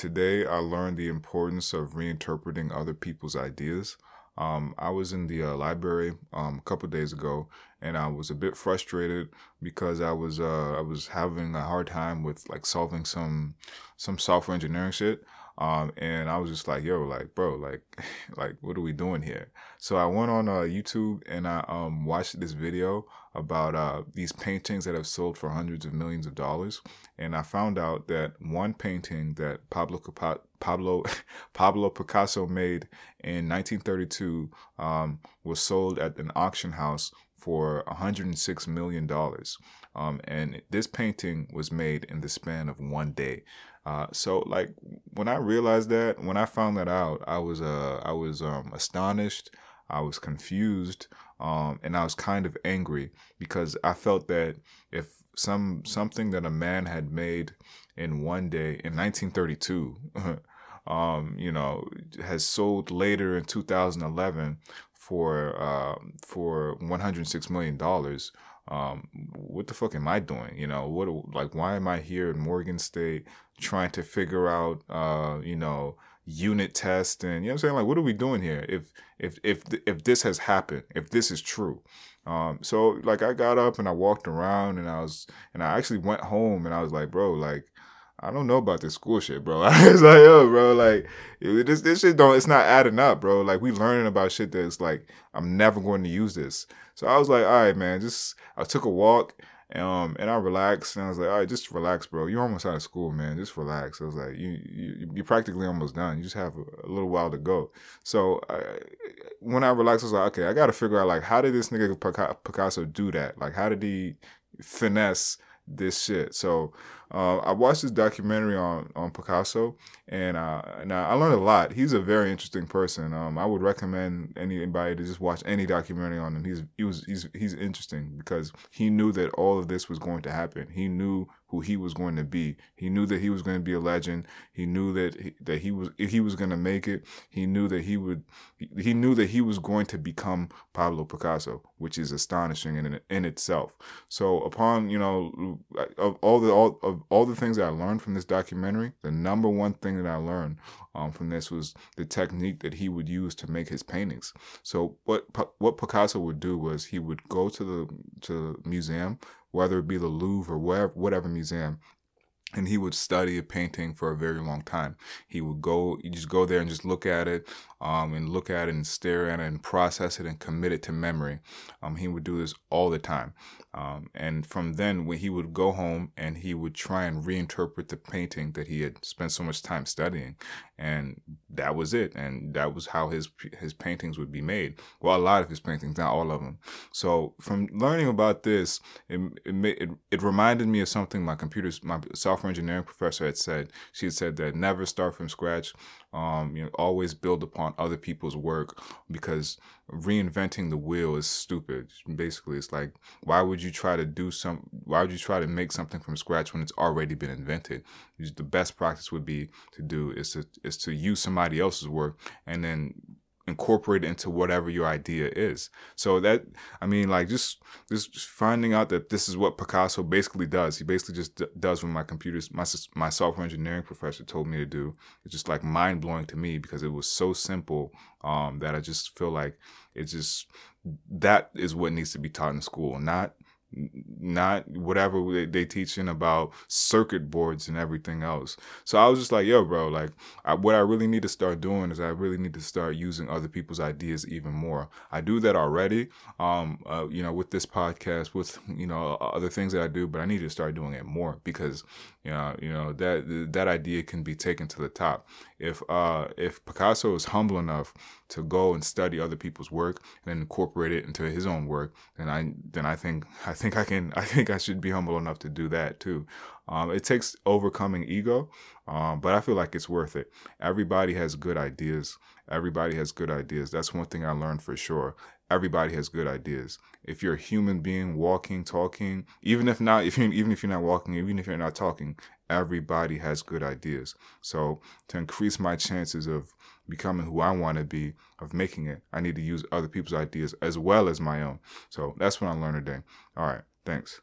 today I learned the importance of reinterpreting other people's ideas. Um, I was in the uh, library um, a couple days ago, and I was a bit frustrated because I was uh, I was having a hard time with like solving some some software engineering shit. Um, and I was just like, yo, like, bro, like, like, what are we doing here? So I went on uh, YouTube and I um, watched this video about uh, these paintings that have sold for hundreds of millions of dollars, and I found out that one painting that Pablo Pablo Pablo Picasso made in 1932 um, was sold at an auction house for 106 million dollars. Um, and this painting was made in the span of one day. Uh, so like when I realized that, when I found that out, I was uh I was um astonished, I was confused, um, and I was kind of angry because I felt that if some something that a man had made in one day in 1932, um, you know, has sold later in 2011 for uh, for 106 million dollars um, what the fuck am I doing? You know, what like why am I here in Morgan State trying to figure out uh, you know, unit test and you know what I'm saying? Like what are we doing here? If if if if this has happened, if this is true. Um, so like I got up and I walked around and I was and I actually went home and I was like, bro, like I don't know about this school shit, bro. I was like, yo, bro, like this this shit don't it's not adding up, bro. Like we learning about shit that's like I'm never going to use this. So I was like, all right, man, just I took a walk um, and I relaxed and I was like, all right, just relax, bro. You're almost out of school, man. Just relax. I was like, you, you you're practically almost done. You just have a, a little while to go. So I, when I relaxed, I was like, okay, I got to figure out like how did this nigga Picasso do that? Like how did he finesse this shit? So uh, I watched this documentary on on Picasso, and uh, I learned a lot. He's a very interesting person. Um, I would recommend anybody to just watch any documentary on him. He's he was he's he's interesting because he knew that all of this was going to happen. He knew who he was going to be. He knew that he was going to be a legend. He knew that he, that he was he was going to make it. He knew that he would he knew that he was going to become Pablo Picasso, which is astonishing in in itself. So upon you know of all the all of all the things that I learned from this documentary, the number one thing that I learned um, from this was the technique that he would use to make his paintings. So what what Picasso would do was he would go to the to the museum whether it be the Louvre or whatever, whatever museum, and he would study a painting for a very long time. He would go, you just go there and just look at it, um, and look at it and stare at it and process it and commit it to memory. Um, he would do this all the time. Um, and from then, when he would go home and he would try and reinterpret the painting that he had spent so much time studying, and that was it. And that was how his his paintings would be made. Well, a lot of his paintings, not all of them. So from learning about this, it it it, it reminded me of something my computers, my software engineering professor had said. She had said that never start from scratch um, you know, always build upon other people's work because reinventing the wheel is stupid. Basically, it's like why would you try to do some? Why would you try to make something from scratch when it's already been invented? The best practice would be to do is to is to use somebody else's work and then incorporate it into whatever your idea is. So that I mean, like just just finding out that this is what Picasso basically does. He basically just d- does what my computers, my my software engineering professor told me to do. It's just like mind blowing to me because it was so simple um, that I just feel like it's just that is what needs to be taught in school, not not whatever they teaching about circuit boards and everything else. So I was just like, yo, bro, like I, what I really need to start doing is I really need to start using other people's ideas even more. I do that already, um, uh, you know, with this podcast, with you know other things that I do, but I need to start doing it more because you know, you know that that idea can be taken to the top. If uh, if Picasso is humble enough to go and study other people's work and incorporate it into his own work, then I then I think I think I can I think I should be humble enough to do that too. Um, it takes overcoming ego, um, but I feel like it's worth it. Everybody has good ideas. Everybody has good ideas. That's one thing I learned for sure everybody has good ideas. If you're a human being walking, talking, even if not, if you even if you're not walking, even if you're not talking, everybody has good ideas. So to increase my chances of becoming who I want to be, of making it, I need to use other people's ideas as well as my own. So that's what I learned today. All right, thanks.